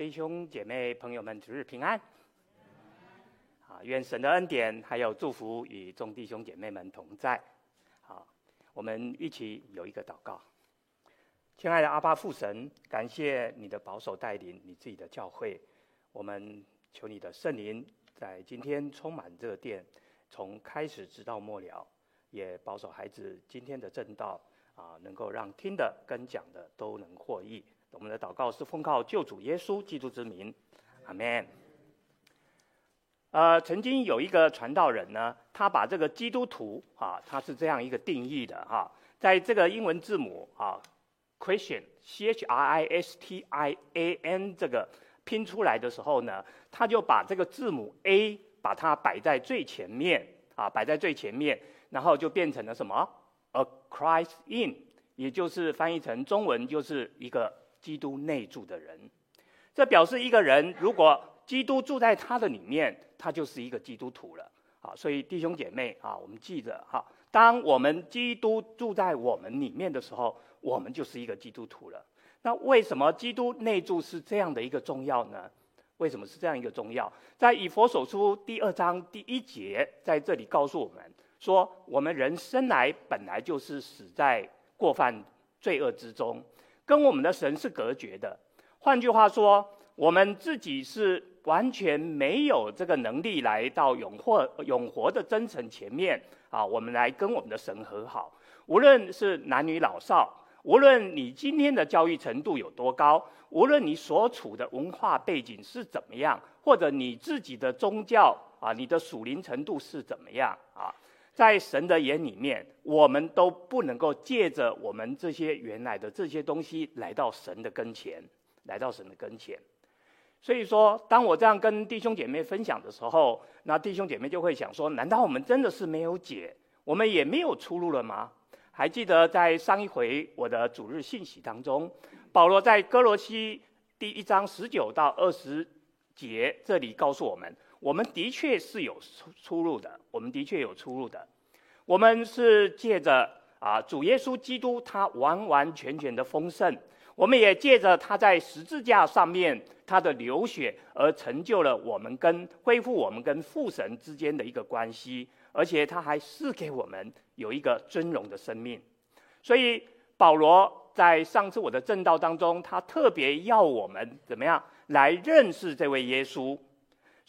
弟兄姐妹朋友们，主日平安。啊，愿神的恩典还有祝福与众弟兄姐妹们同在。好，我们一起有一个祷告。亲爱的阿爸父神，感谢你的保守带领，你自己的教会。我们求你的圣灵在今天充满这个殿，从开始直到末了，也保守孩子今天的正道啊，能够让听的跟讲的都能获益。我们的祷告是奉靠救主耶稣基督之名，阿门。呃，曾经有一个传道人呢，他把这个基督徒啊，他是这样一个定义的哈、在这个英文字母啊，Christian C H R I S T I A N 这个拼出来的时候呢，他就把这个字母 A 把它摆在最前面啊，摆在最前面，然后就变成了什么？A Christ in，也就是翻译成中文就是一个。基督内住的人，这表示一个人如果基督住在他的里面，他就是一个基督徒了。啊，所以弟兄姐妹啊，我们记着哈，当我们基督住在我们里面的时候，我们就是一个基督徒了。那为什么基督内住是这样的一个重要呢？为什么是这样一个重要？在以佛所书第二章第一节，在这里告诉我们说，我们人生来本来就是死在过犯罪恶之中。跟我们的神是隔绝的，换句话说，我们自己是完全没有这个能力来到永活永活的真神前面啊，我们来跟我们的神和好。无论是男女老少，无论你今天的教育程度有多高，无论你所处的文化背景是怎么样，或者你自己的宗教啊，你的属灵程度是怎么样啊。在神的眼里面，我们都不能够借着我们这些原来的这些东西来到神的跟前，来到神的跟前。所以说，当我这样跟弟兄姐妹分享的时候，那弟兄姐妹就会想说：难道我们真的是没有解，我们也没有出路了吗？还记得在上一回我的主日信息当中，保罗在歌罗西第一章十九到二十节这里告诉我们。我们的确是有出出路的，我们的确有出入的。我们是借着啊主耶稣基督他完完全全的丰盛，我们也借着他在十字架上面他的流血而成就了我们跟恢复我们跟父神之间的一个关系，而且他还赐给我们有一个尊荣的生命。所以保罗在上次我的证道当中，他特别要我们怎么样来认识这位耶稣。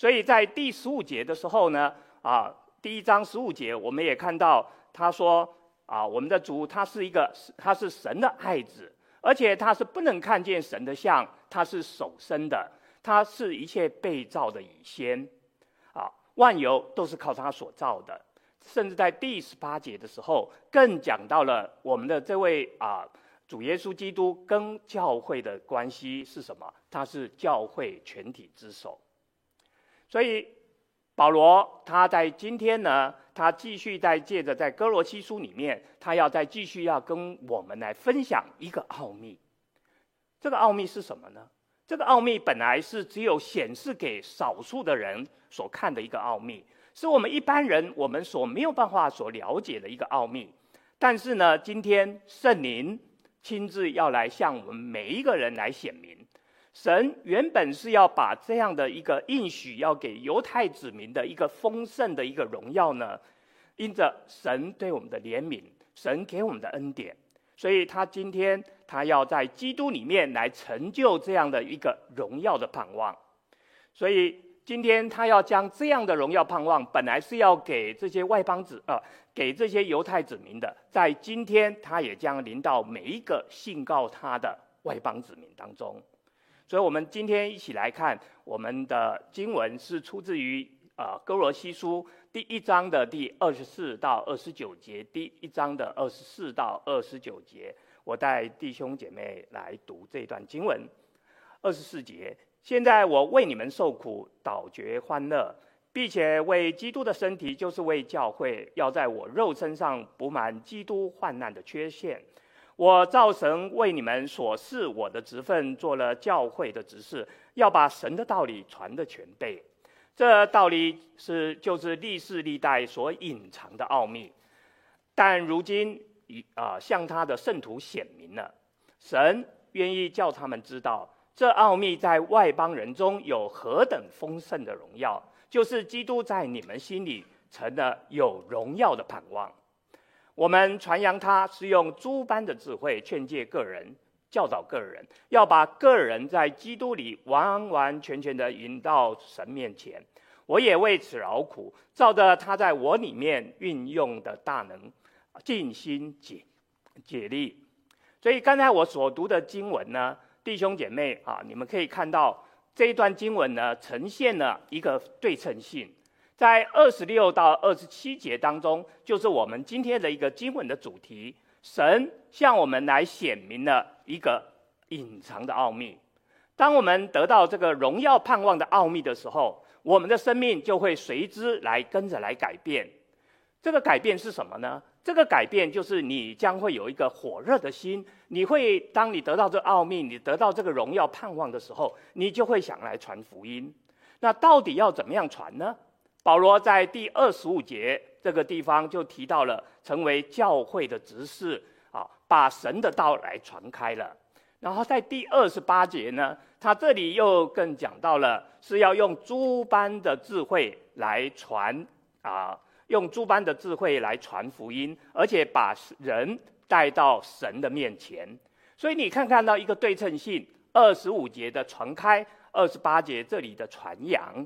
所以在第十五节的时候呢，啊，第一章十五节，我们也看到他说啊，我们的主他是一个，他是神的爱子，而且他是不能看见神的像，他是手生的，他是一切被造的以先，啊，万有都是靠他所造的，甚至在第十八节的时候，更讲到了我们的这位啊主耶稣基督跟教会的关系是什么？他是教会全体之首。所以，保罗他在今天呢，他继续在借着在歌罗西书里面，他要再继续要跟我们来分享一个奥秘。这个奥秘是什么呢？这个奥秘本来是只有显示给少数的人所看的一个奥秘，是我们一般人我们所没有办法所了解的一个奥秘。但是呢，今天圣灵亲自要来向我们每一个人来显明。神原本是要把这样的一个应许，要给犹太子民的一个丰盛的一个荣耀呢，因着神对我们的怜悯，神给我们的恩典，所以他今天他要在基督里面来成就这样的一个荣耀的盼望，所以今天他要将这样的荣耀盼望，本来是要给这些外邦子，呃，给这些犹太子民的，在今天他也将临到每一个信告他的外邦子民当中。所以，我们今天一起来看我们的经文，是出自于啊歌罗西书第一章的第二十四到二十九节。第一章的二十四到二十九节，我带弟兄姐妹来读这段经文。二十四节，现在我为你们受苦，倒觉欢乐，并且为基督的身体，就是为教会，要在我肉身上补满基督患难的缺陷。我造神为你们所赐我的职分，做了教会的执事，要把神的道理传的全备。这道理是就是历世历代所隐藏的奥秘，但如今已啊向他的圣徒显明了。神愿意叫他们知道，这奥秘在外邦人中有何等丰盛的荣耀，就是基督在你们心里成了有荣耀的盼望。我们传扬他是用诸般的智慧劝诫个人，教导个人，要把个人在基督里完完全全的引到神面前。我也为此劳苦，照着他在我里面运用的大能，尽心竭竭力。所以刚才我所读的经文呢，弟兄姐妹啊，你们可以看到这一段经文呢，呈现了一个对称性。在二十六到二十七节当中，就是我们今天的一个经文的主题。神向我们来显明了一个隐藏的奥秘。当我们得到这个荣耀盼望的奥秘的时候，我们的生命就会随之来跟着来改变。这个改变是什么呢？这个改变就是你将会有一个火热的心。你会当你得到这奥秘，你得到这个荣耀盼望的时候，你就会想来传福音。那到底要怎么样传呢？保罗在第二十五节这个地方就提到了成为教会的执事啊，把神的道来传开了。然后在第二十八节呢，他这里又更讲到了是要用诸般的智慧来传啊，用诸般的智慧来传福音，而且把人带到神的面前。所以你看看到一个对称性，二十五节的传开，二十八节这里的传扬。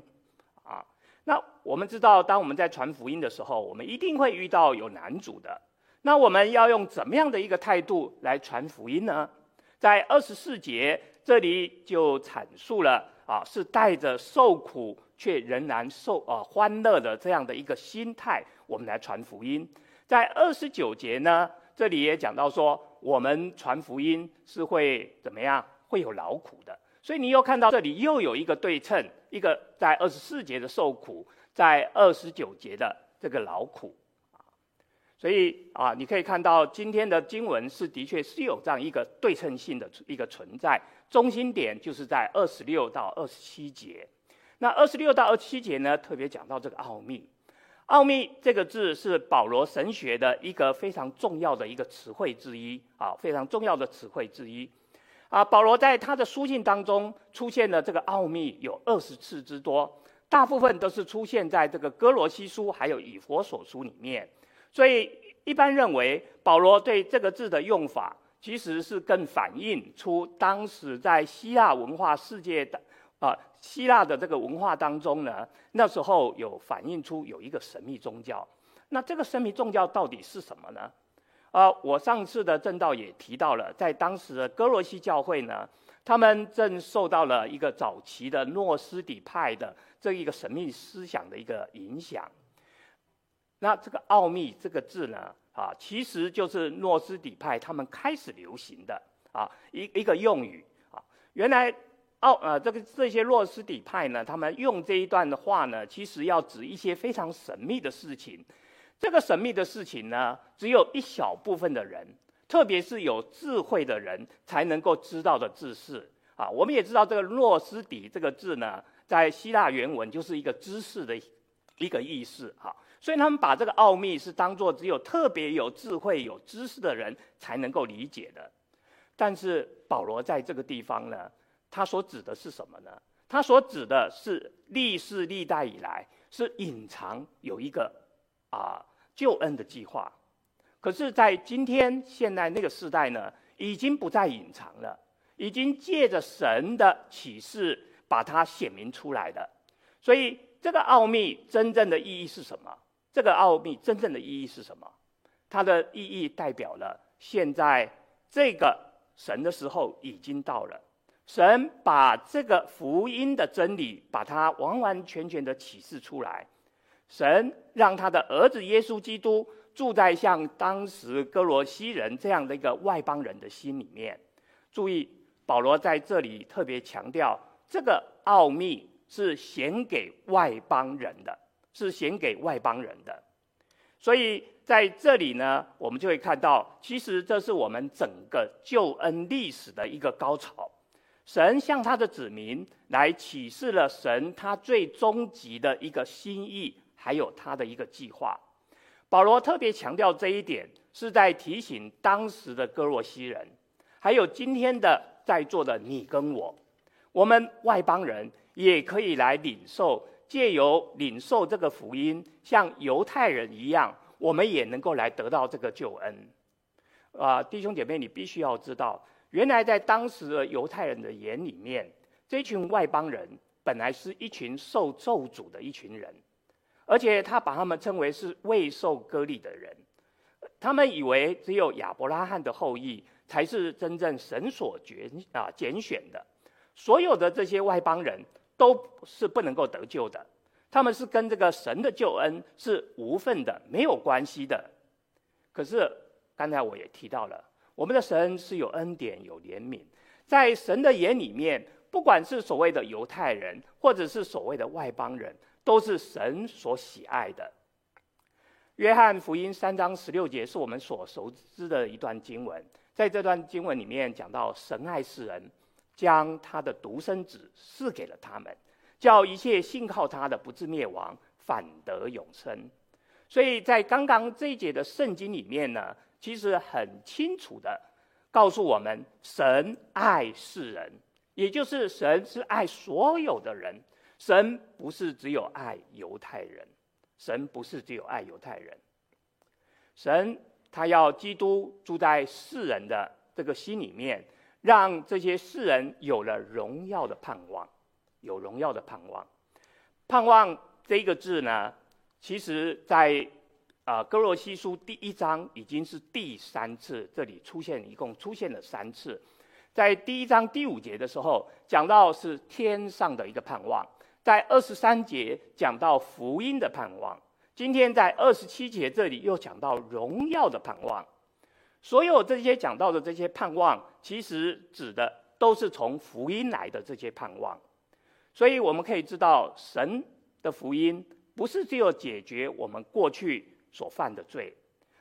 那我们知道，当我们在传福音的时候，我们一定会遇到有难主的。那我们要用怎么样的一个态度来传福音呢？在二十四节这里就阐述了啊，是带着受苦却仍然受啊欢乐的这样的一个心态，我们来传福音。在二十九节呢，这里也讲到说，我们传福音是会怎么样？会有劳苦的。所以你又看到这里又有一个对称。一个在二十四节的受苦，在二十九节的这个劳苦啊，所以啊，你可以看到今天的经文是的确是有这样一个对称性的一个存在，中心点就是在二十六到二十七节。那二十六到二十七节呢，特别讲到这个奥秘。奥秘这个字是保罗神学的一个非常重要的一个词汇之一啊，非常重要的词汇之一。啊，保罗在他的书信当中出现了这个奥秘有二十次之多，大部分都是出现在这个哥罗西书还有以弗所书里面，所以一般认为保罗对这个字的用法，其实是更反映出当时在希腊文化世界的啊希腊的这个文化当中呢，那时候有反映出有一个神秘宗教，那这个神秘宗教到底是什么呢？啊，我上次的证道也提到了，在当时的歌罗西教会呢，他们正受到了一个早期的诺斯底派的这一个神秘思想的一个影响。那这个“奥秘”这个字呢，啊，其实就是诺斯底派他们开始流行的啊一一个用语啊。原来奥呃这个这些诺斯底派呢，他们用这一段的话呢，其实要指一些非常神秘的事情。这个神秘的事情呢，只有一小部分的人，特别是有智慧的人才能够知道的知识啊。我们也知道这个“诺斯底”这个字呢，在希腊原文就是一个知识的一个意思哈。所以他们把这个奥秘是当做只有特别有智慧、有知识的人才能够理解的。但是保罗在这个地方呢，他所指的是什么呢？他所指的是历世历代以来是隐藏有一个。啊，救恩的计划，可是，在今天现在那个时代呢，已经不再隐藏了，已经借着神的启示把它显明出来了。所以，这个奥秘真正的意义是什么？这个奥秘真正的意义是什么？它的意义代表了现在这个神的时候已经到了，神把这个福音的真理，把它完完全全的启示出来。神让他的儿子耶稣基督住在像当时歌罗西人这样的一个外邦人的心里面。注意，保罗在这里特别强调，这个奥秘是显给外邦人的，是显给外邦人的。所以在这里呢，我们就会看到，其实这是我们整个救恩历史的一个高潮。神向他的子民来启示了神他最终极的一个心意。还有他的一个计划，保罗特别强调这一点，是在提醒当时的哥罗西人，还有今天的在座的你跟我，我们外邦人也可以来领受，借由领受这个福音，像犹太人一样，我们也能够来得到这个救恩。啊，弟兄姐妹，你必须要知道，原来在当时的犹太人的眼里面，这群外邦人本来是一群受咒诅的一群人，而且他把他们称为是未受割礼的人。他们以为只有亚伯拉罕的后裔才是真正神所拣啊拣选的，所有的这些外邦人都是不能够得救的，他们是跟这个神的救恩是无份的，没有关系的。可是刚才我也提到了，我们的神是有恩典、有怜悯，在神的眼里面，不管是所谓的犹太人，或者是所谓的外邦人，都是神所喜爱的。约翰福音三章十六节是我们所熟知的一段经文，在这段经文里面讲到，神爱世人，将他的独生子赐给了他们，叫一切信靠他的不至灭亡，反得永生。所以在刚刚这一节的圣经里面呢，其实很清楚的告诉我们，神爱世人，也就是神是爱所有的人，神不是只有爱犹太人。神不是只有爱犹太人，神他要基督住在世人的这个心里面，让这些世人有了荣耀的盼望，有荣耀的盼望。盼望这个字呢，其实在啊哥罗西书第一章已经是第三次，这里出现一共出现了三次。在第一章第五节的时候，讲到是天上的一个盼望。在二十三节讲到福音的盼望，今天在二十七节这里又讲到荣耀的盼望。所有这些讲到的这些盼望，其实指的都是从福音来的这些盼望。所以我们可以知道，神的福音不是只有解决我们过去所犯的罪，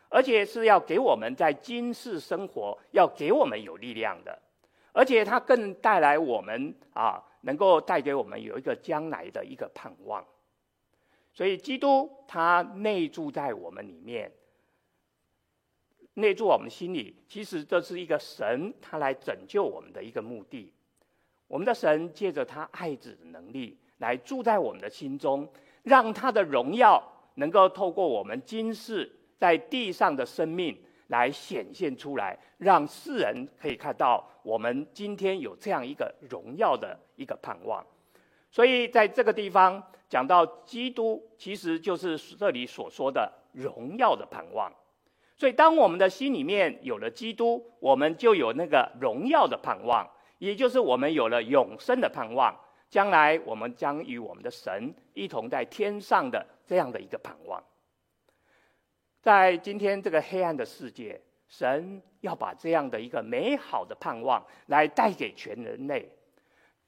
而且是要给我们在今世生活，要给我们有力量的，而且它更带来我们啊。能够带给我们有一个将来的一个盼望，所以基督他内住在我们里面，内住我们心里。其实这是一个神他来拯救我们的一个目的。我们的神借着他爱子的能力来住在我们的心中，让他的荣耀能够透过我们今世在地上的生命。来显现出来，让世人可以看到我们今天有这样一个荣耀的一个盼望。所以在这个地方讲到基督，其实就是这里所说的荣耀的盼望。所以当我们的心里面有了基督，我们就有那个荣耀的盼望，也就是我们有了永生的盼望。将来我们将与我们的神一同在天上的这样的一个盼望。在今天这个黑暗的世界，神要把这样的一个美好的盼望来带给全人类。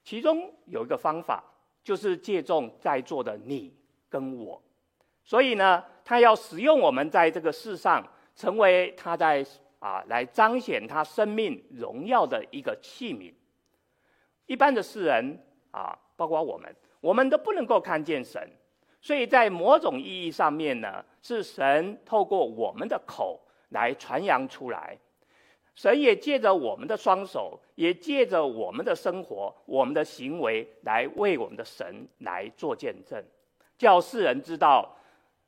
其中有一个方法，就是借重在座的你跟我。所以呢，他要使用我们在这个世上，成为他在啊来彰显他生命荣耀的一个器皿。一般的世人啊，包括我们，我们都不能够看见神。所以在某种意义上面呢，是神透过我们的口来传扬出来，神也借着我们的双手，也借着我们的生活、我们的行为来为我们的神来做见证，叫世人知道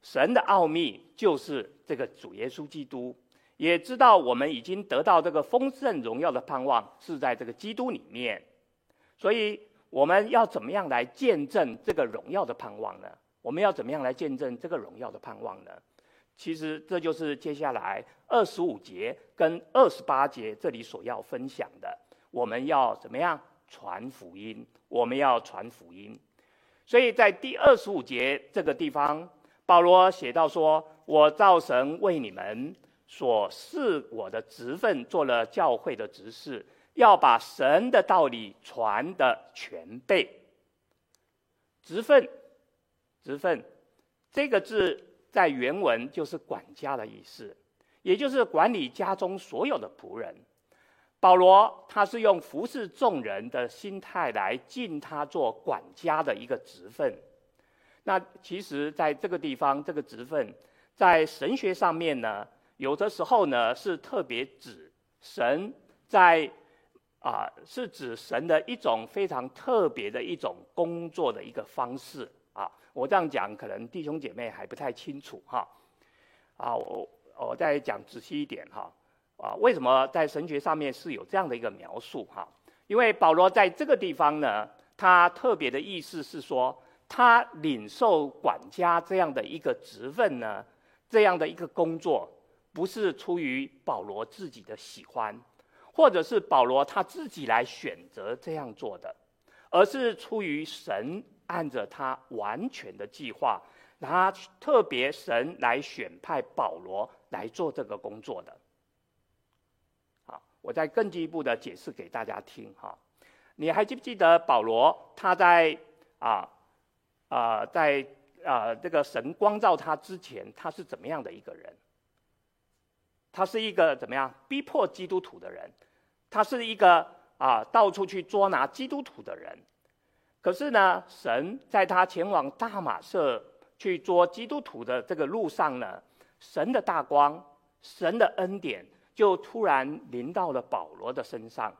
神的奥秘就是这个主耶稣基督，也知道我们已经得到这个丰盛荣耀的盼望是在这个基督里面。所以我们要怎么样来见证这个荣耀的盼望呢？我们要怎么样来见证这个荣耀的盼望呢？其实这就是接下来二十五节跟二十八节这里所要分享的。我们要怎么样传福音？我们要传福音。所以在第二十五节这个地方，保罗写到说：“我照神为你们所赐我的职分，做了教会的执事，要把神的道理传的全备。职分。”职分，这个字在原文就是管家的意思，也就是管理家中所有的仆人。保罗他是用服侍众人的心态来尽他做管家的一个职分。那其实，在这个地方，这个职分在神学上面呢，有的时候呢是特别指神在啊，是指神的一种非常特别的一种工作的一个方式啊。我这样讲，可能弟兄姐妹还不太清楚哈。啊，我我再讲仔细一点哈。啊，为什么在神学上面是有这样的一个描述哈？因为保罗在这个地方呢，他特别的意思是说，他领受管家这样的一个职分呢，这样的一个工作，不是出于保罗自己的喜欢。或者是保罗他自己来选择这样做的，而是出于神按着他完全的计划，他特别神来选派保罗来做这个工作的。好，我再更进一步的解释给大家听哈。你还记不记得保罗他在啊啊在啊这个神光照他之前，他是怎么样的一个人？他是一个怎么样逼迫基督徒的人？他是一个啊，到处去捉拿基督徒的人。可是呢，神在他前往大马色去捉基督徒的这个路上呢，神的大光、神的恩典就突然临到了保罗的身上，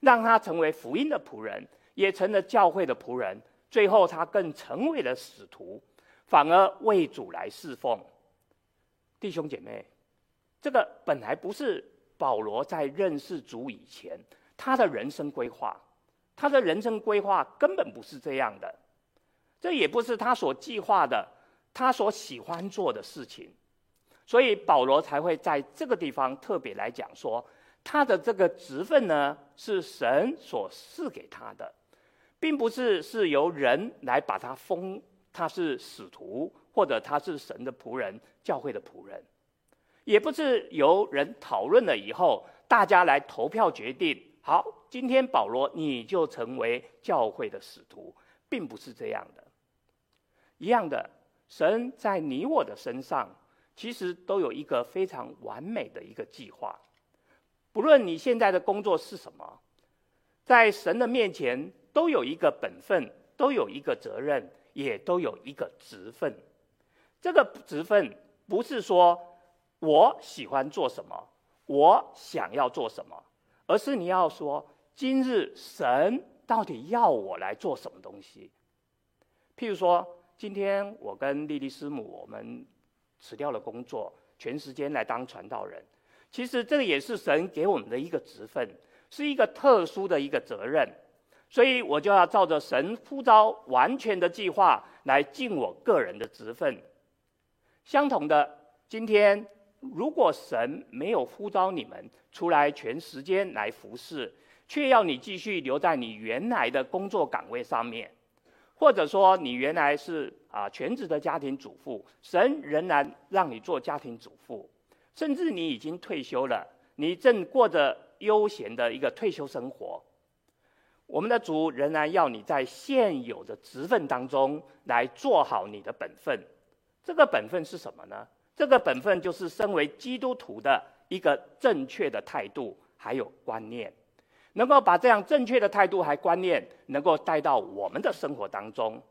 让他成为福音的仆人，也成了教会的仆人。最后，他更成为了使徒，反而为主来侍奉。弟兄姐妹，这个本来不是。保罗在认识主以前，他的人生规划，他的人生规划根本不是这样的，这也不是他所计划的，他所喜欢做的事情，所以保罗才会在这个地方特别来讲说，他的这个职分呢，是神所赐给他的，并不是是由人来把他封，他是使徒或者他是神的仆人，教会的仆人。也不是由人讨论了以后，大家来投票决定。好，今天保罗你就成为教会的使徒，并不是这样的。一样的，神在你我的身上，其实都有一个非常完美的一个计划。不论你现在的工作是什么，在神的面前都有一个本分，都有一个责任，也都有一个职分。这个职分不是说。我喜欢做什么，我想要做什么，而是你要说，今日神到底要我来做什么东西？譬如说，今天我跟莉莉师母，我们辞掉了工作，全时间来当传道人。其实这个也是神给我们的一个职分，是一个特殊的一个责任，所以我就要照着神呼召完全的计划来尽我个人的职分。相同的，今天。如果神没有呼召你们出来全时间来服侍，却要你继续留在你原来的工作岗位上面，或者说你原来是啊全职的家庭主妇，神仍然让你做家庭主妇，甚至你已经退休了，你正过着悠闲的一个退休生活，我们的主仍然要你在现有的职分当中来做好你的本分。这个本分是什么呢？这个本分就是身为基督徒的一个正确的态度，还有观念，能够把这样正确的态度还观念，能够带到我们的生活当中。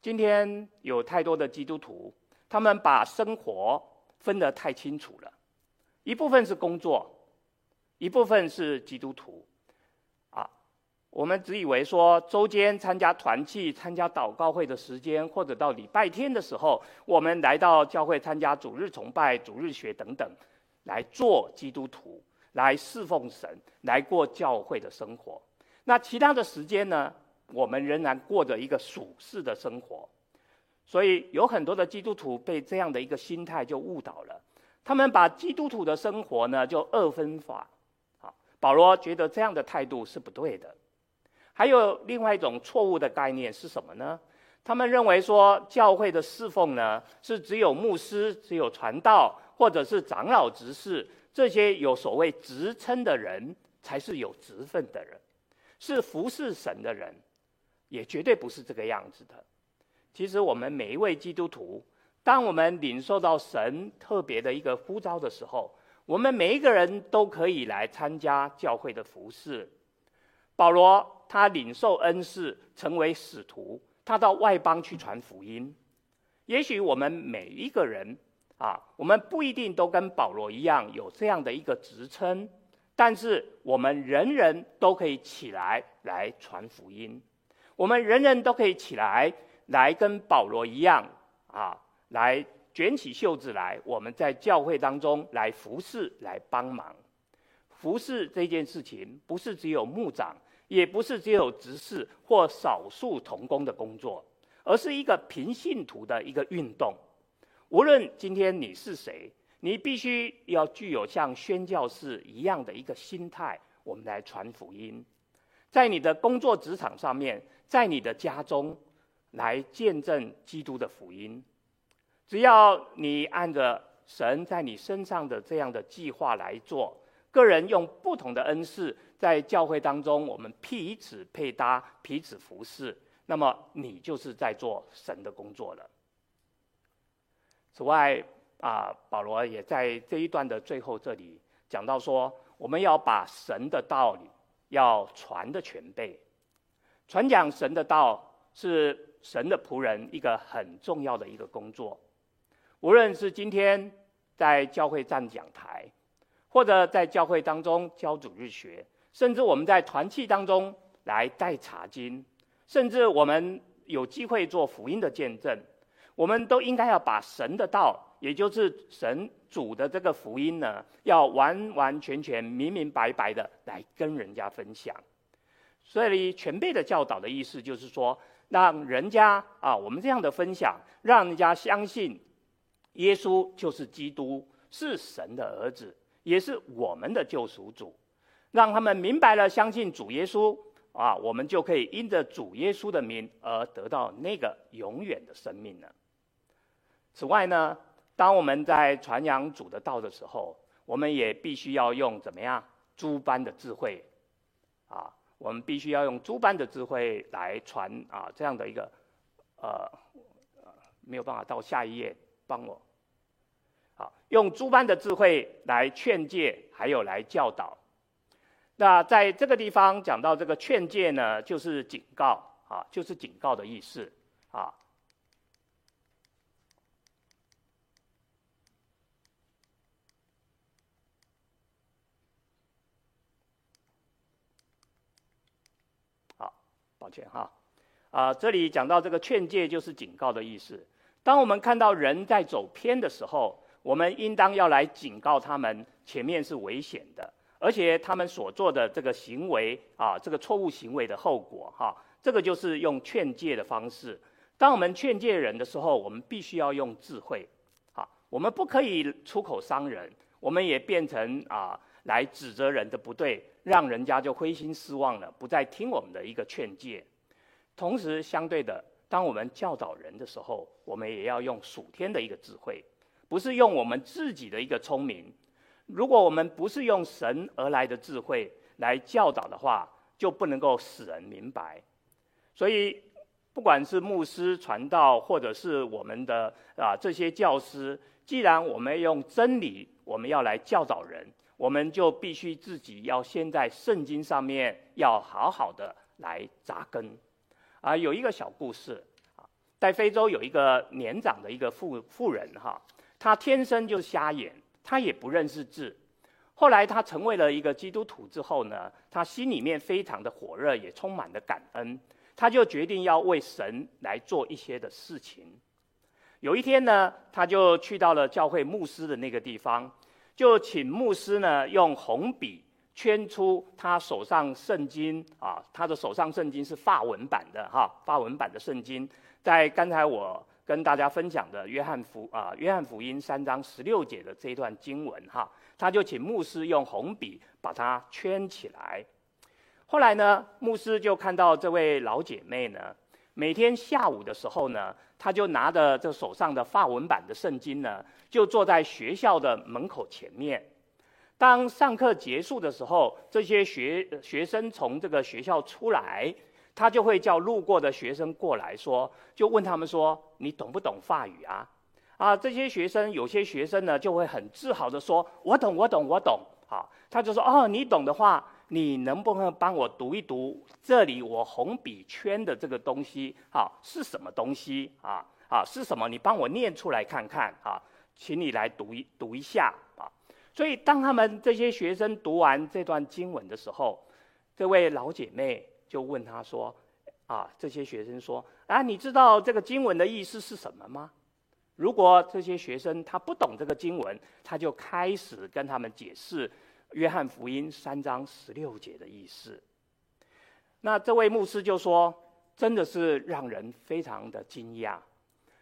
今天有太多的基督徒，他们把生活分得太清楚了，一部分是工作，一部分是基督徒。我们只以为说，周间参加团契、参加祷告会的时间，或者到礼拜天的时候，我们来到教会参加主日崇拜、主日学等等，来做基督徒，来侍奉神，来过教会的生活。那其他的时间呢，我们仍然过着一个属世的生活。所以有很多的基督徒被这样的一个心态就误导了，他们把基督徒的生活呢就二分法。啊，保罗觉得这样的态度是不对的。还有另外一种错误的概念是什么呢？他们认为说，教会的侍奉呢，是只有牧师、只有传道，或者是长老执事这些有所谓职称的人才是有职分的人，是服侍神的人，也绝对不是这个样子的。其实我们每一位基督徒，当我们领受到神特别的一个呼召的时候，我们每一个人都可以来参加教会的服侍。保罗。他领受恩赐，成为使徒，他到外邦去传福音。也许我们每一个人啊，我们不一定都跟保罗一样有这样的一个职称，但是我们人人都可以起来来传福音，我们人人都可以起来来跟保罗一样啊，来卷起袖子来，我们在教会当中来服侍，来帮忙。服侍这件事情，不是只有牧长，也不是只有执事或少数同工的工作，而是一个平信徒的一个运动。无论今天你是谁。你必须要具有像宣教士一样的一个心态，我们来传福音，在你的工作职场上面，在你的家中，来见证基督的福音。只要你按着神在你身上的这样的计划来做，个人用不同的恩赐，在教会当中，我们彼此配搭，彼此服侍，那么你就是在做神的工作了。此外，啊，保罗也在这一段的最后这里讲到说，我们要把神的道理要传的全备，传讲神的道是神的仆人一个很重要的一个工作。无论是今天在教会站讲台，或者在教会当中教主日学，甚至我们在团契当中来带查经，甚至我们有机会做福音的见证，我们都应该要把神的道。也就是神主的这个福音呢，要完完全全、明明白白的来跟人家分享。所以全备的教导的意思就是说，让人家啊，我们这样的分享，让人家相信耶稣就是基督，是神的儿子，也是我们的救赎主。让他们明白了，相信主耶稣啊，我们就可以因着主耶稣的名而得到那个永远的生命了。此外呢，当我们在传扬主的道的时候，我们也必须要用怎么样诸般的智慧，啊，我们必须要用诸般的智慧来传啊，这样的一个，呃，没有办法到下一页帮我，好，用诸般的智慧来劝诫，还有来教导。那在这个地方讲到这个劝诫呢，就是警告啊，就是警告的意思啊。好抱歉哈，啊，这里讲到这个劝诫就是警告的意思。当我们看到人在走偏的时候，我们应当要来警告他们，前面是危险的，而且他们所做的这个行为啊，这个错误行为的后果哈，这个就是用劝诫的方式。当我们劝诫人的时候，我们必须要用智慧，啊，我们不可以出口伤人，我们也变成啊。来指责人的不对，让人家就灰心失望了，不再听我们的一个劝诫。同时，相对的，当我们教导人的时候，我们也要用属天的一个智慧，不是用我们自己的一个聪明。如果我们不是用神而来的智慧来教导的话，就不能够使人明白。所以，不管是牧师传道，或者是我们的啊这些教师，既然我们用真理，我们要来教导人。我们就必须自己要先在圣经上面要好好的来扎根，啊，有一个小故事啊，在非洲有一个年长的一个妇妇人哈，他天生就瞎眼，他也不认识字。后来他成为了一个基督徒之后呢，他心里面非常的火热，也充满了感恩，他就决定要为神来做一些的事情。有一天呢，他就去到了教会牧师的那个地方。就请牧师呢，用红笔圈出他手上圣经啊，他的手上圣经是法文版的哈，法文版的圣经，在刚才我跟大家分享的约翰福啊，约翰福音三章十六节的这一段经文哈，他就请牧师用红笔把它圈起来。后来呢，牧师就看到这位老姐妹呢，每天下午的时候呢，她就拿着这手上的法文版的圣经呢。就坐在学校的门口前面，当上课结束的时候，这些学学生从这个学校出来，他就会叫路过的学生过来说，就问他们说：“你懂不懂法语啊？”啊，这些学生有些学生呢就会很自豪地说：“我懂，我懂，我懂。”好，他就说：“哦，你懂的话，你能不能帮我读一读这里我红笔圈的这个东西？好，是什么东西啊？啊，是什么？你帮我念出来看看啊。”请你来读一读一下啊！所以当他们这些学生读完这段经文的时候，这位老姐妹就问他说：“啊，这些学生说啊，你知道这个经文的意思是什么吗？”如果这些学生他不懂这个经文，他就开始跟他们解释约翰福音三章十六节的意思。那这位牧师就说：“真的是让人非常的惊讶。”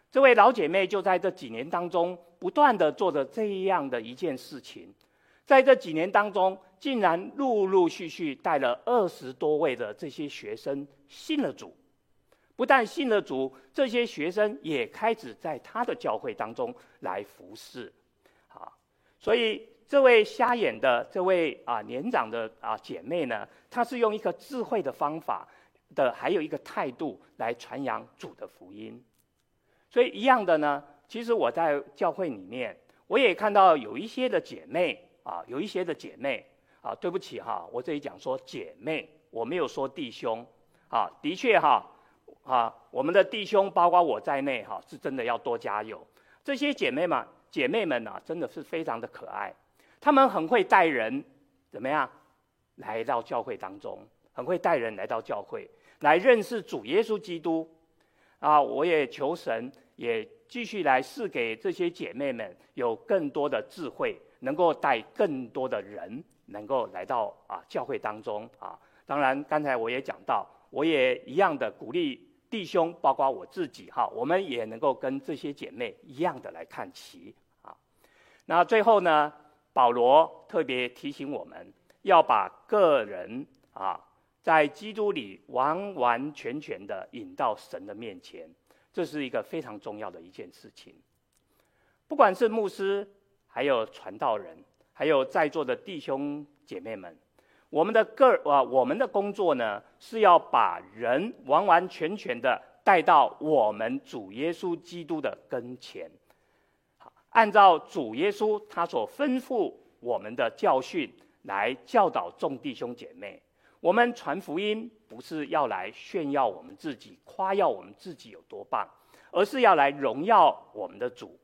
这位老姐妹就在这几年当中，不断的做着这样的一件事情，在这几年当中，竟然陆陆续续带了二十多位的这些学生信了主。不但信了主，这些学生也开始在他的教会当中来服侍，啊，所以这位瞎眼的这位啊年长的啊姐妹呢，她是用一个智慧的方法的，还有一个态度来传扬主的福音。所以一样的呢，其实我在教会里面，我也看到有一些的姐妹啊，有一些的姐妹啊，对不起哈，我这里讲说姐妹，我没有说弟兄，啊，的确哈。啊，我们的弟兄，包括我在内，哈，是真的要多加油。这些姐妹们，姐妹们呐，真的是非常的可爱。她们很会带人，怎么样，来到教会当中，很会带人来到教会，来认识主耶稣基督。啊，我也求神，也继续来赐给这些姐妹们有更多的智慧，能够带更多的人，能够来到啊教会当中啊。当然，刚才我也讲到，我也一样的鼓励。弟兄，包括我自己哈，我们也能够跟这些姐妹一样的来看齐啊。那最后呢，保罗特别提醒我们，要把个人啊，在基督里完完全全的引到神的面前，这是一个非常重要的一件事情。不管是牧师，还有传道人，还有在座的弟兄姐妹们。我们的个啊，我们的工作呢，是要把人完完全全的带到我们主耶稣基督的跟前，好，按照主耶稣他所吩咐我们的教训来教导众弟兄姐妹。我们传福音不是要来炫耀我们自己，夸耀我们自己有多棒，而是要来荣耀我们的主。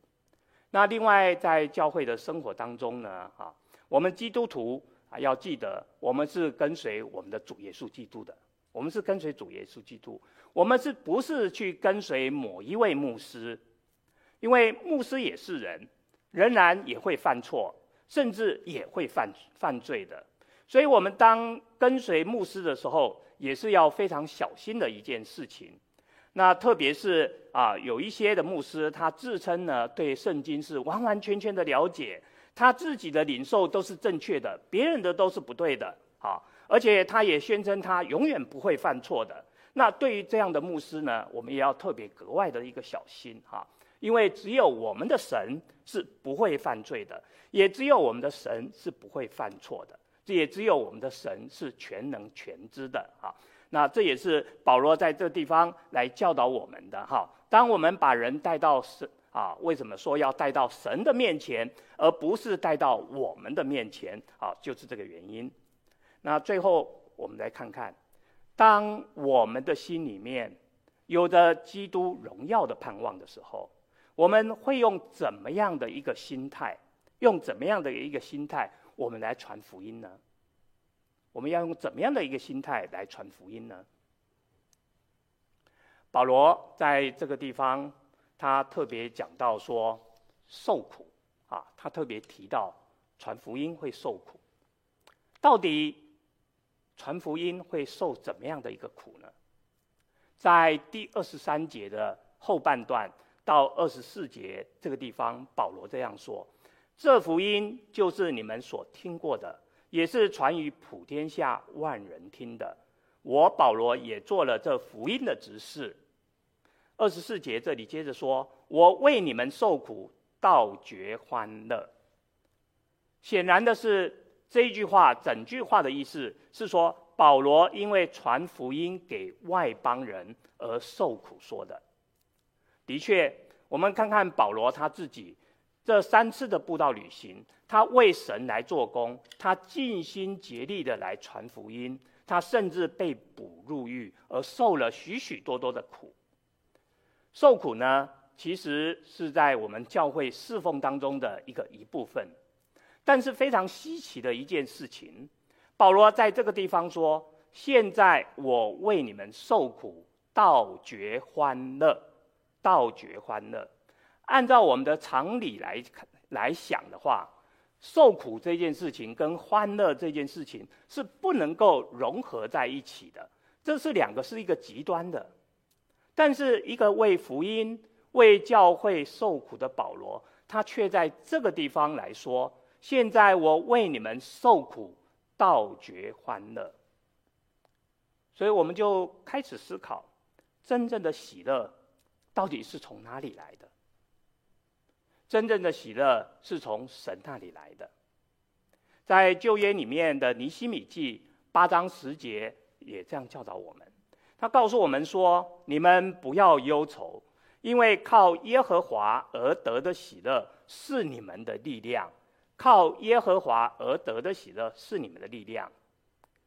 那另外在教会的生活当中呢，啊，我们基督徒。啊，要记得，我们是跟随我们的主耶稣基督的。我们是跟随主耶稣基督，我们是不是去跟随某一位牧师？因为牧师也是人，仍然也会犯错，甚至也会犯犯罪的。所以，我们当跟随牧师的时候，也是要非常小心的一件事情。那特别是啊，有一些的牧师，他自称呢，对圣经是完完全全的了解。他自己的领受都是正确的，别人的都是不对的，啊，而且他也宣称他永远不会犯错的。那对于这样的牧师呢，我们也要特别格外的一个小心哈，因为只有我们的神是不会犯罪的，也只有我们的神是不会犯错的，这也只有我们的神是全能全知的哈。那这也是保罗在这地方来教导我们的哈。当我们把人带到神。啊，为什么说要带到神的面前，而不是带到我们的面前？啊，就是这个原因。那最后我们来看看，当我们的心里面有着基督荣耀的盼望的时候，我们会用怎么样的一个心态？用怎么样的一个心态，我们来传福音呢？我们要用怎么样的一个心态来传福音呢？保罗在这个地方。他特别讲到说受苦啊，他特别提到传福音会受苦，到底传福音会受怎么样的一个苦呢？在第二十三节的后半段到二十四节这个地方，保罗这样说：这福音就是你们所听过的，也是传于普天下万人听的。我保罗也做了这福音的执事。二十四节这里接着说：“我为你们受苦，倒觉欢乐。”显然的是，这句话，整句话的意思是说，保罗因为传福音给外邦人而受苦说的。的确，我们看看保罗他自己这三次的布道旅行，他为神来做工，他尽心竭力的来传福音，他甚至被捕入狱，而受了许许多多的苦。受苦呢，其实是在我们教会侍奉当中的一个一部分。但是非常稀奇的一件事情，保罗在这个地方说：“现在我为你们受苦，倒觉欢乐，倒觉欢乐。”按照我们的常理来来想的话，受苦这件事情跟欢乐这件事情是不能够融合在一起的，这是两个是一个极端的。但是一个为福音、为教会受苦的保罗，他却在这个地方来说：“现在我为你们受苦，倒觉欢乐。”所以我们就开始思考，真正的喜乐到底是从哪里来的？真正的喜乐是从神那里来的。在旧约里面的尼希米记八章十节也这样教导我们。他告诉我们说：“你们不要忧愁，因为靠耶和华而得的喜乐是你们的力量。靠耶和华而得的喜乐是你们的力量。”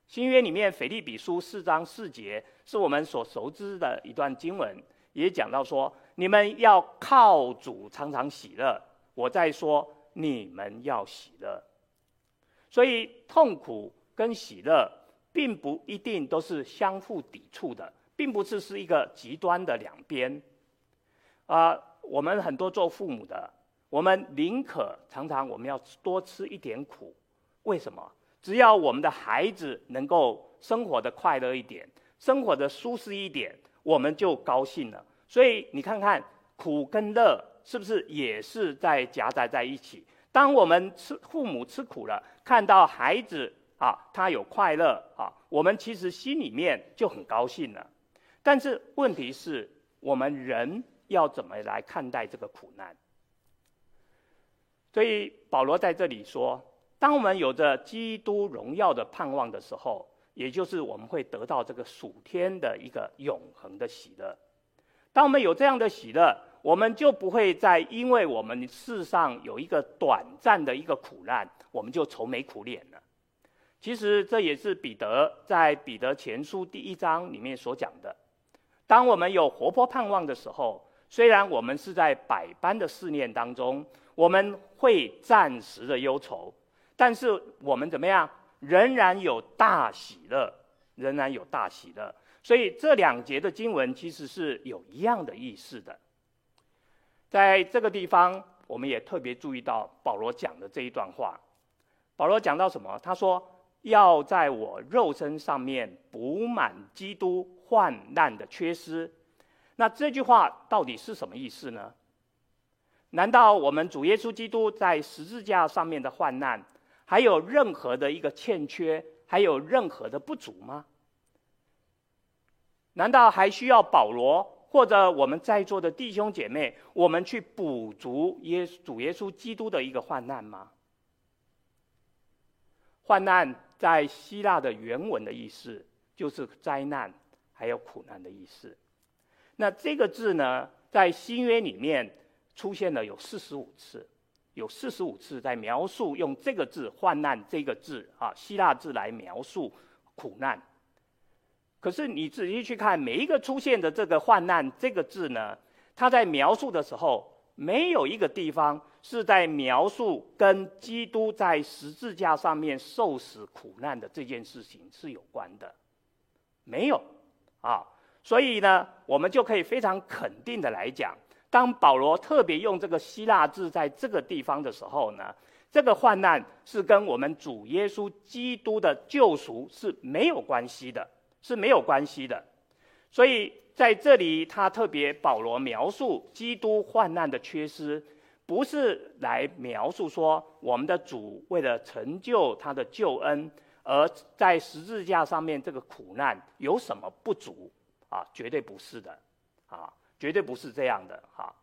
新约里面腓立比书四章四节是我们所熟知的一段经文，也讲到说。你们要靠主常常喜乐。我在说，你们要喜乐。所以痛苦跟喜乐，并不一定都是相互抵触的，并不是是一个极端的两边。啊、我们很多做父母的，我们宁可常常我们要多吃一点苦。为什么？只要我们的孩子能够生活得快乐一点，生活得舒适一点，我们就高兴了。所以你看看苦跟乐是不是也是在夹杂在一起？当我们吃父母吃苦了，看到孩子啊，他有快乐啊，我们其实心里面就很高兴了。但是问题是我们人要怎么来看待这个苦难？所以保罗在这里说，当我们有着基督荣耀的盼望的时候，也就是我们会得到这个属天的一个永恒的喜乐。当我们有这样的喜乐，我们就不会再因为我们世上有一个短暂的一个苦难，我们就愁眉苦脸了。其实这也是彼得在彼得前书第一章里面所讲的。当我们有活泼盼望的时候，虽然我们是在百般的试炼当中，我们会暂时的忧愁，但是我们怎么样？仍然有大喜乐，仍然有大喜乐。所以这两节的经文其实是有一样的意思的。在这个地方，我们也特别注意到保罗讲的这一段话。保罗讲到什么？他说：“要在我肉身上面补满基督患难的缺失。”那这句话到底是什么意思呢？难道我们主耶稣基督在十字架上面的患难，还有任何的一个欠缺，还有任何的不足吗？难道还需要保罗或者我们在座的弟兄姐妹，我们去补足耶主耶稣基督的一个患难吗？患难在希腊的原文的意思就是灾难，还有苦难的意思。那这个字呢，在新约里面出现了有四十五次，有四十五次在描述用这个字“患难”这个字啊，希腊字来描述苦难。可是你仔细去看每一个出现的这个“患难”这个字呢，它在描述的时候，没有一个地方是在描述跟基督在十字架上面受死苦难的这件事情是有关的，没有啊。所以呢，我们就可以非常肯定的来讲，当保罗特别用这个希腊字在这个地方的时候呢，这个患难是跟我们主耶稣基督的救赎是没有关系的。是没有关系的，所以在这里他特别保罗描述基督患难的缺失，不是来描述说我们的主为了成就他的救恩，而在十字架上面这个苦难有什么不足啊？绝对不是的，啊，绝对不是这样的，哈，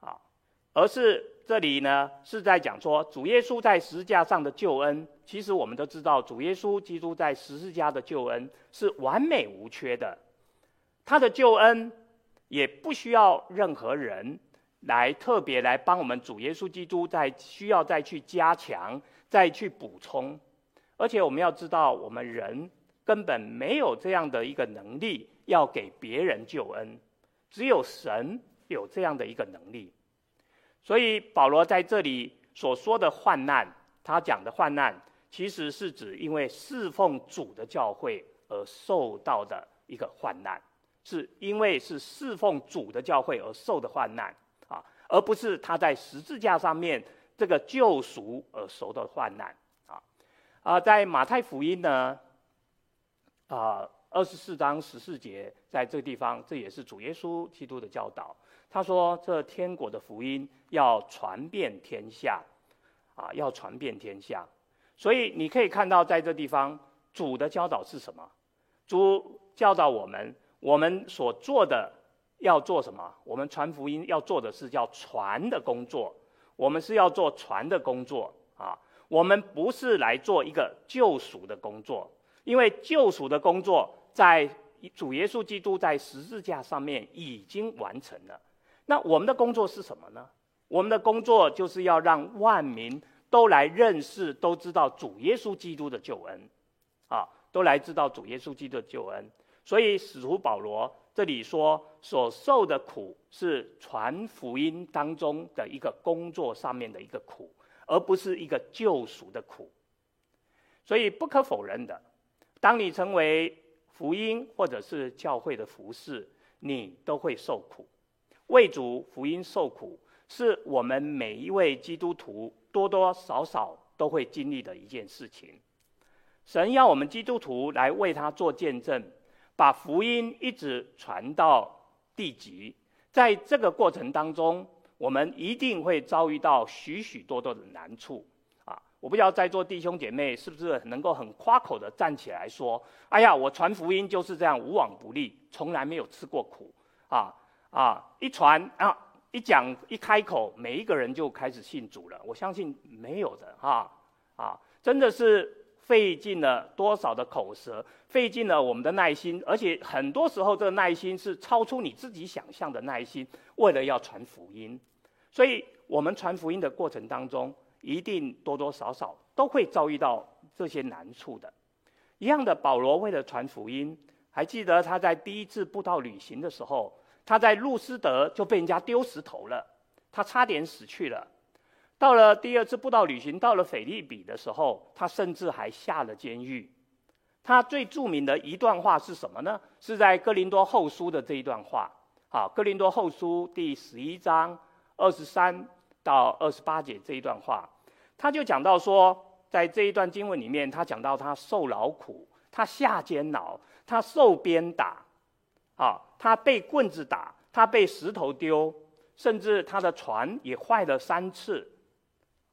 啊，而是这里呢是在讲说主耶稣在十字架上的救恩。其实我们都知道，主耶稣基督在十字架的救恩是完美无缺的，他的救恩也不需要任何人来特别来帮我们主耶稣基督在需要再去加强、再去补充，而且我们要知道，我们人根本没有这样的一个能力要给别人救恩，只有神有这样的一个能力。所以保罗在这里所说的患难。他讲的患难，其实是指因为侍奉主的教会而受到的一个患难，是因为是侍奉主的教会而受的患难啊，而不是他在十字架上面这个救赎而受的患难啊。啊，在马太福音呢，啊，二十四章十四节，在这个地方，这也是主耶稣基督的教导。他说：“这天国的福音要传遍天下，啊，要传遍天下。所以你可以看到，在这地方，主的教导是什么？主教导我们，我们所做的要做什么？我们传福音要做的是叫传的工作。我们是要做传的工作啊。我们不是来做一个救赎的工作，因为救赎的工作在主耶稣基督在十字架上面已经完成了。”那我们的工作是什么呢？我们的工作就是要让万民都来认识、都知道主耶稣基督的救恩，啊，都来知道主耶稣基督的救恩。所以使徒保罗这里说，所受的苦是传福音当中的一个工作上面的一个苦，而不是一个救赎的苦。所以不可否认的，当你成为福音或者是教会的服饰，你都会受苦。为主福音受苦，是我们每一位基督徒多多少少都会经历的一件事情。神要我们基督徒来为他做见证，把福音一直传到地极。在这个过程当中，我们一定会遭遇到许许多多的难处！我不知道在座弟兄姐妹是不是能够很夸口的站起来说：“哎呀，我传福音就是这样无往不利，从来没有吃过苦啊！”啊，一传啊，一讲一开口，每一个人就开始信主了。我相信没有的哈，啊，真的是费尽了多少的口舌，费尽了我们的耐心，而且很多时候这个耐心是超出你自己想象的耐心，为了要传福音。所以，我们传福音的过程当中，一定多多少少都会遭遇到这些难处的。一样的，保罗为了传福音，还记得他在第一次布道旅行的时候。他在路斯德就被人家丢石头了，他差点死去了。到了第二次布道旅行，到了腓立比的时候，他甚至还下了监狱。他最著名的一段话是什么呢？是在哥林多后书的这一段话。好，哥林多后书第十一章二十三到二十八节这一段话，他就讲到说，在这一段经文里面，他讲到他受劳苦，他下监牢，他受鞭打。啊，他被棍子打，他被石头丢，甚至他的船也坏了三次。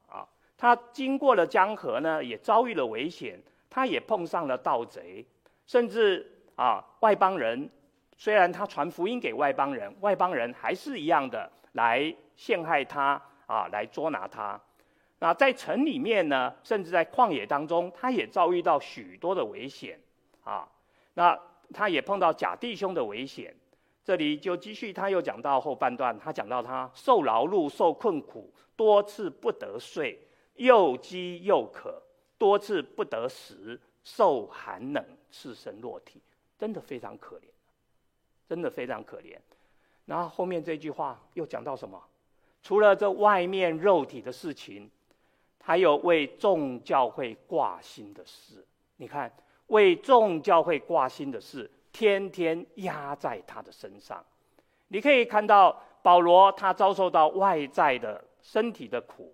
啊，他经过了江河呢，也遭遇了危险，他也碰上了盗贼，甚至啊，外邦人虽然他传福音给外邦人，外邦人还是一样的来陷害他啊，来捉拿他。那在城里面呢，甚至在旷野当中，他也遭遇到许多的危险。啊，那。他也碰到假弟兄的危险，这里就继续，他又讲到后半段，他讲到他受劳碌、受困苦，多次不得睡，又饥又渴，多次不得食，受寒冷，赤身裸体，真的非常可怜，真的非常可怜。然后后面这句话又讲到什么？除了这外面肉体的事情，还有为众教会挂心的事，你看。为众教会挂心的事，天天压在他的身上。你可以看到保罗，他遭受到外在的身体的苦，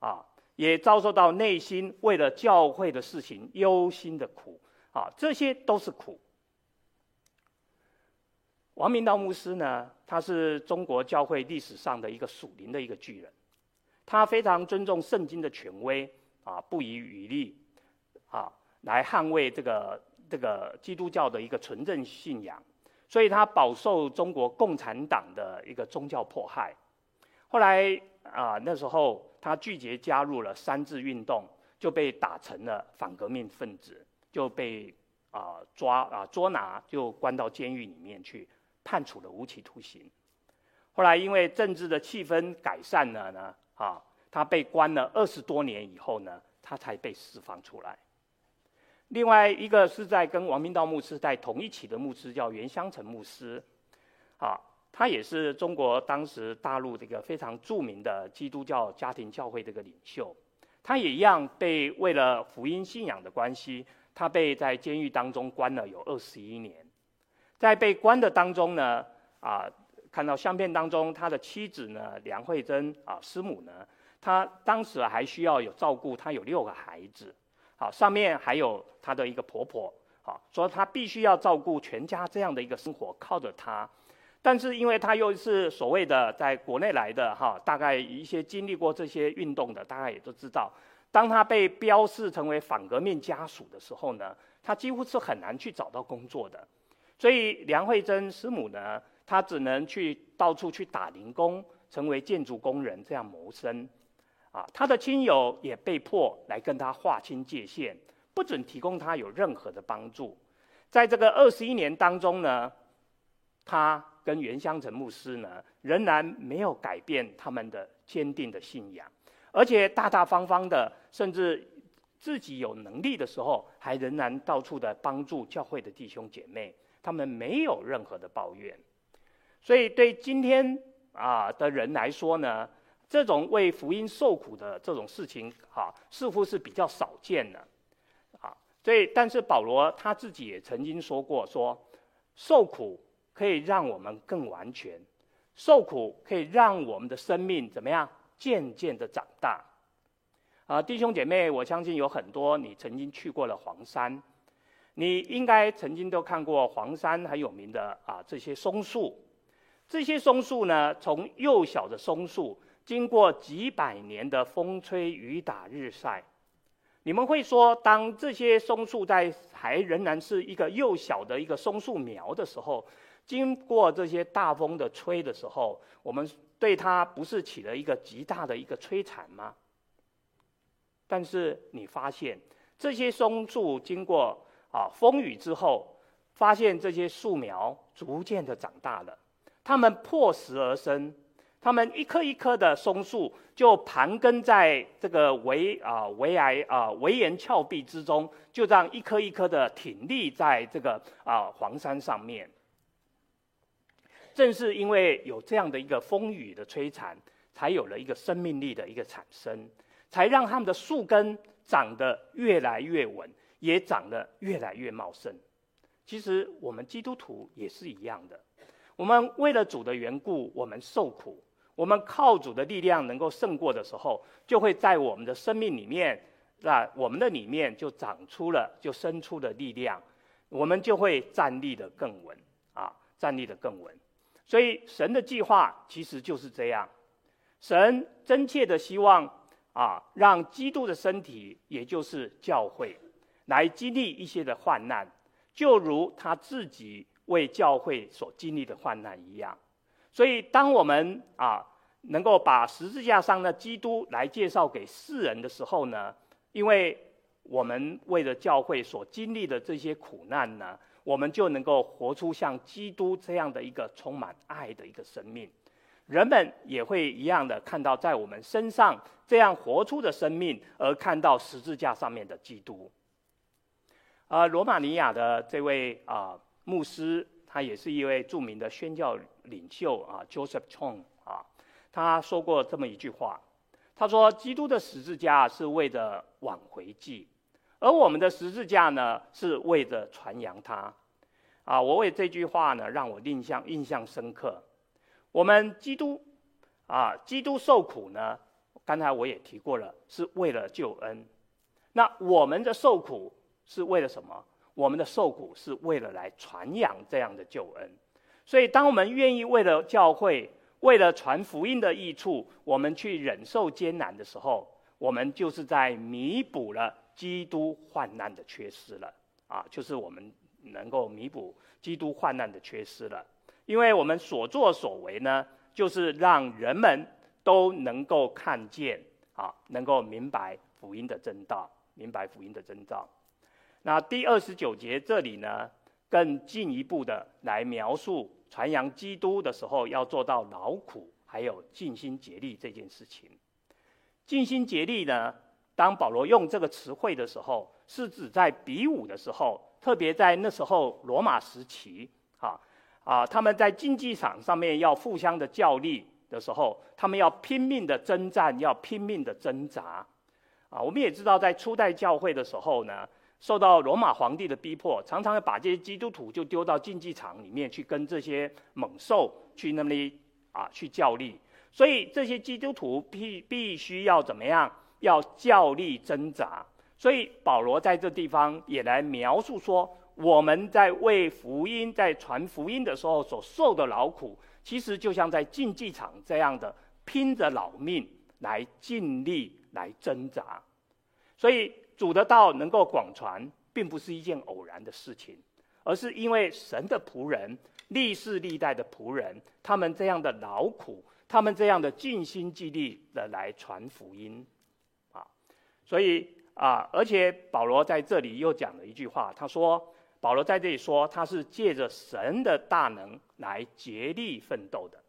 啊，也遭受到内心为了教会的事情忧心的苦，啊，这些都是苦。王明道牧师呢，他是中国教会历史上的一个属灵的一个巨人，他非常尊重圣经的权威，啊，不遗余力，啊。来捍卫这个这个基督教的一个纯正信仰，所以他饱受中国共产党的一个宗教迫害。后来啊，那时候他拒绝加入了三自运动，就被打成了反革命分子，就被啊抓啊捉拿，就关到监狱里面去，判处了无期徒刑。后来因为政治的气氛改善了呢，啊，他被关了二十多年以后呢，他才被释放出来。另外一个是在跟王明道牧师在同一起的牧师叫袁香成牧师，啊，他也是中国当时大陆这个非常著名的基督教家庭教会这个领袖，他也一样被为了福音信仰的关系，他被在监狱当中关了有二十一年。在被关的当中呢，啊，看到相片当中他的妻子呢，梁慧贞啊，师母呢，他当时还需要有照顾，他有六个孩子，好，上面还有他的一个婆婆，好，说他必须要照顾全家这样的一个生活，靠着他。但是因为他又是所谓的在国内来的哈，大概一些经历过这些运动的，大概也都知道，当他被标示成为反革命家属的时候呢，他几乎是很难去找到工作的。所以梁惠贞师母呢，她只能去到处去打零工，成为建筑工人这样谋生。啊，她的亲友也被迫来跟她划清界限，不准提供她有任何的帮助。在这个二十一年当中呢，她跟袁湘成牧师呢，仍然没有改变他们的坚定的信仰，而且大大方方的，甚至自己有能力的时候，还仍然到处的帮助教会的弟兄姐妹。他们没有任何的抱怨，所以对今天啊的人来说呢，这种为福音受苦的这种事情，哈，似乎是比较少见的，啊，所以但是保罗他自己也曾经说过，说受苦可以让我们更完全，受苦可以让我们的生命怎么样渐渐的长大，啊，弟兄姐妹，我相信有很多你曾经去过了黄山。你应该曾经都看过黄山很有名的啊，这些松树，这些松树呢，从幼小的松树，经过几百年的风吹雨打日晒，你们会说，当这些松树在还仍然是一个幼小的一个松树苗的时候，经过这些大风的吹的时候，我们对它不是起了一个极大的一个摧残吗？但是你发现这些松树经过。啊，风雨之后，发现这些树苗逐渐的长大了，它们破石而生，它们一棵一棵的松树就盘根在这个围啊围崖啊围岩峭壁之中，就这样一棵一棵的挺立在这个啊黄山上面。正是因为有这样的一个风雨的摧残，才有了一个生命力的一个产生，才让它们的树根长得越来越稳。也长得越来越茂盛。其实我们基督徒也是一样的。我们为了主的缘故，我们受苦。我们靠主的力量能够胜过的时候，就会在我们的生命里面，啊，我们的里面就长出了，就生出了力量。我们就会站立得更稳啊，站立得更稳。所以神的计划其实就是这样。神真切的希望啊，让基督的身体，也就是教会。来经历一些的患难，就如他自己为教会所经历的患难一样。所以，当我们啊能够把十字架上的基督来介绍给世人的时候呢，因为我们为了教会所经历的这些苦难呢，我们就能够活出像基督这样的一个充满爱的一个生命。人们也会一样的看到在我们身上这样活出的生命，而看到十字架上面的基督。啊，罗马尼亚的这位啊牧师，他也是一位著名的宣教领袖啊，Joseph Chong 啊，他说过这么一句话，他说：“基督的十字架是为了挽回祭，而我们的十字架呢，是为了传扬他。”啊，我为这句话呢，让我印象印象深刻。我们基督啊，基督受苦呢，刚才我也提过了，是为了救恩。那我们的受苦。是为了什么？我们的受苦是为了来传扬这样的救恩。所以，当我们愿意为了教会、为了传福音的益处，我们去忍受艰难的时候，我们就是在弥补了基督患难的缺失了。啊，就是我们能够弥补基督患难的缺失了。因为我们所作所为呢，就是让人们都能够看见，啊，能够明白福音的真道，明白福音的真道。那第二十九节这里呢，更进一步的来描述传扬基督的时候要做到劳苦，还有尽心竭力这件事情。尽心竭力呢，当保罗用这个词汇的时候，是指在比武的时候，特别在那时候罗马时期，啊啊，他们在竞技场上面要互相的较力的时候，他们要拼命的征战，要拼命的挣扎。啊，我们也知道在初代教会的时候呢，受到罗马皇帝的逼迫，常常要把这些基督徒就丢到竞技场里面去跟这些猛兽去那里啊去较力，所以这些基督徒必必须要怎么样？要较力挣扎。所以保罗在这地方也来描述说，我们在为福音、在传福音的时候所受的劳苦，其实就像在竞技场这样的拼着老命来尽力来挣扎。所以主的道能够广传，并不是一件偶然的事情，而是因为神的仆人、历世历代的仆人，他们这样的劳苦，他们这样的尽心尽力的来传福音，啊，所以。啊！而且保罗在这里又讲了一句话，他说：“保罗在这里说，他是借着神的大能来竭力奋斗的。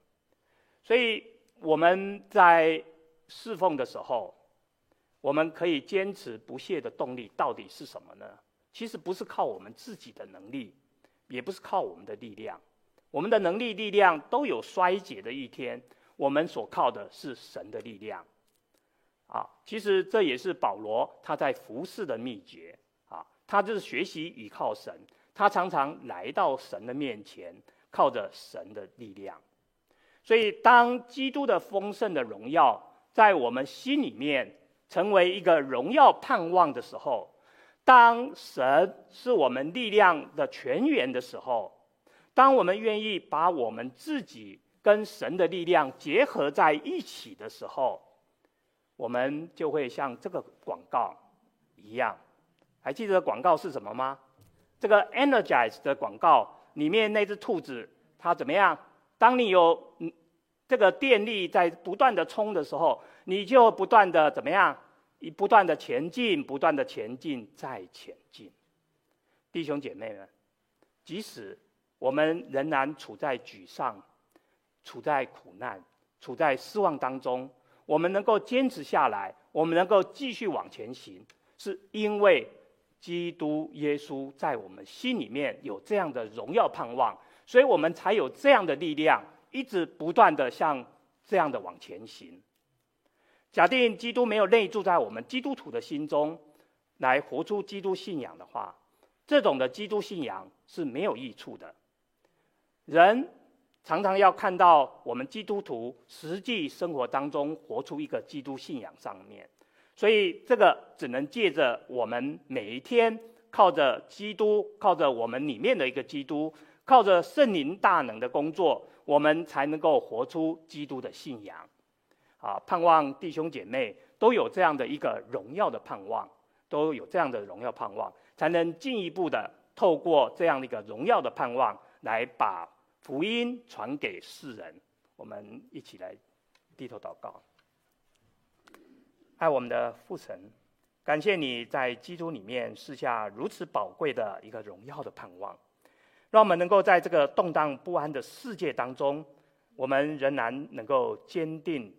所以我们在侍奉的时候，我们可以坚持不懈的动力到底是什么呢？其实不是靠我们自己的能力，也不是靠我们的力量，我们的能力、力量都有衰竭的一天。我们所靠的是神的力量。”啊，其实这也是保罗他在服侍的秘诀啊，他就是学习倚靠神，他常常来到神的面前，靠着神的力量。所以，当基督的丰盛的荣耀在我们心里面成为一个荣耀盼望的时候，当神是我们力量的泉源的时候，当我们愿意把我们自己跟神的力量结合在一起的时候，我们就会像这个广告一样，还记得广告是什么吗？这个 Energize 的广告里面那只兔子，它怎么样？当你有嗯这个电力在不断的充的时候，你就不断的怎么样？你不断的前进，不断的前进，再前进。弟兄姐妹们，即使我们仍然处在沮丧、处在苦难、处在失望当中。我们能够坚持下来，我们能够继续往前行，是因为基督耶稣在我们心里面有这样的荣耀盼望，所以我们才有这样的力量，一直不断的向这样的往前行。假定基督没有内住在我们基督徒的心中，来活出基督信仰的话，这种的基督信仰是没有益处的。人。常常要看到我们基督徒实际生活当中活出一个基督信仰上面，所以这个只能借着我们每一天靠着基督，靠着我们里面的一个基督，靠着圣灵大能的工作，我们才能够活出基督的信仰。啊，盼望弟兄姐妹都有这样的一个荣耀的盼望，都有这样的荣耀盼望，才能进一步的透过这样的一个荣耀的盼望来把。福音传给世人，我们一起来低头祷告。爱我们的父神，感谢你在基督里面赐下如此宝贵的一个荣耀的盼望，让我们能够在这个动荡不安的世界当中，我们仍然能够坚定，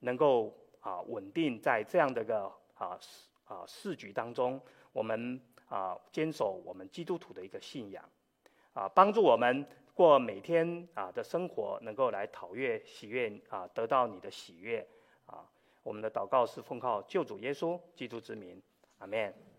能够啊稳定在这样的个啊啊世局当中，我们啊坚守我们基督徒的一个信仰，啊帮助我们。过每天啊的生活，能够来讨悦喜悦啊，得到你的喜悦啊。我们的祷告是奉靠救主耶稣基督之名，阿门。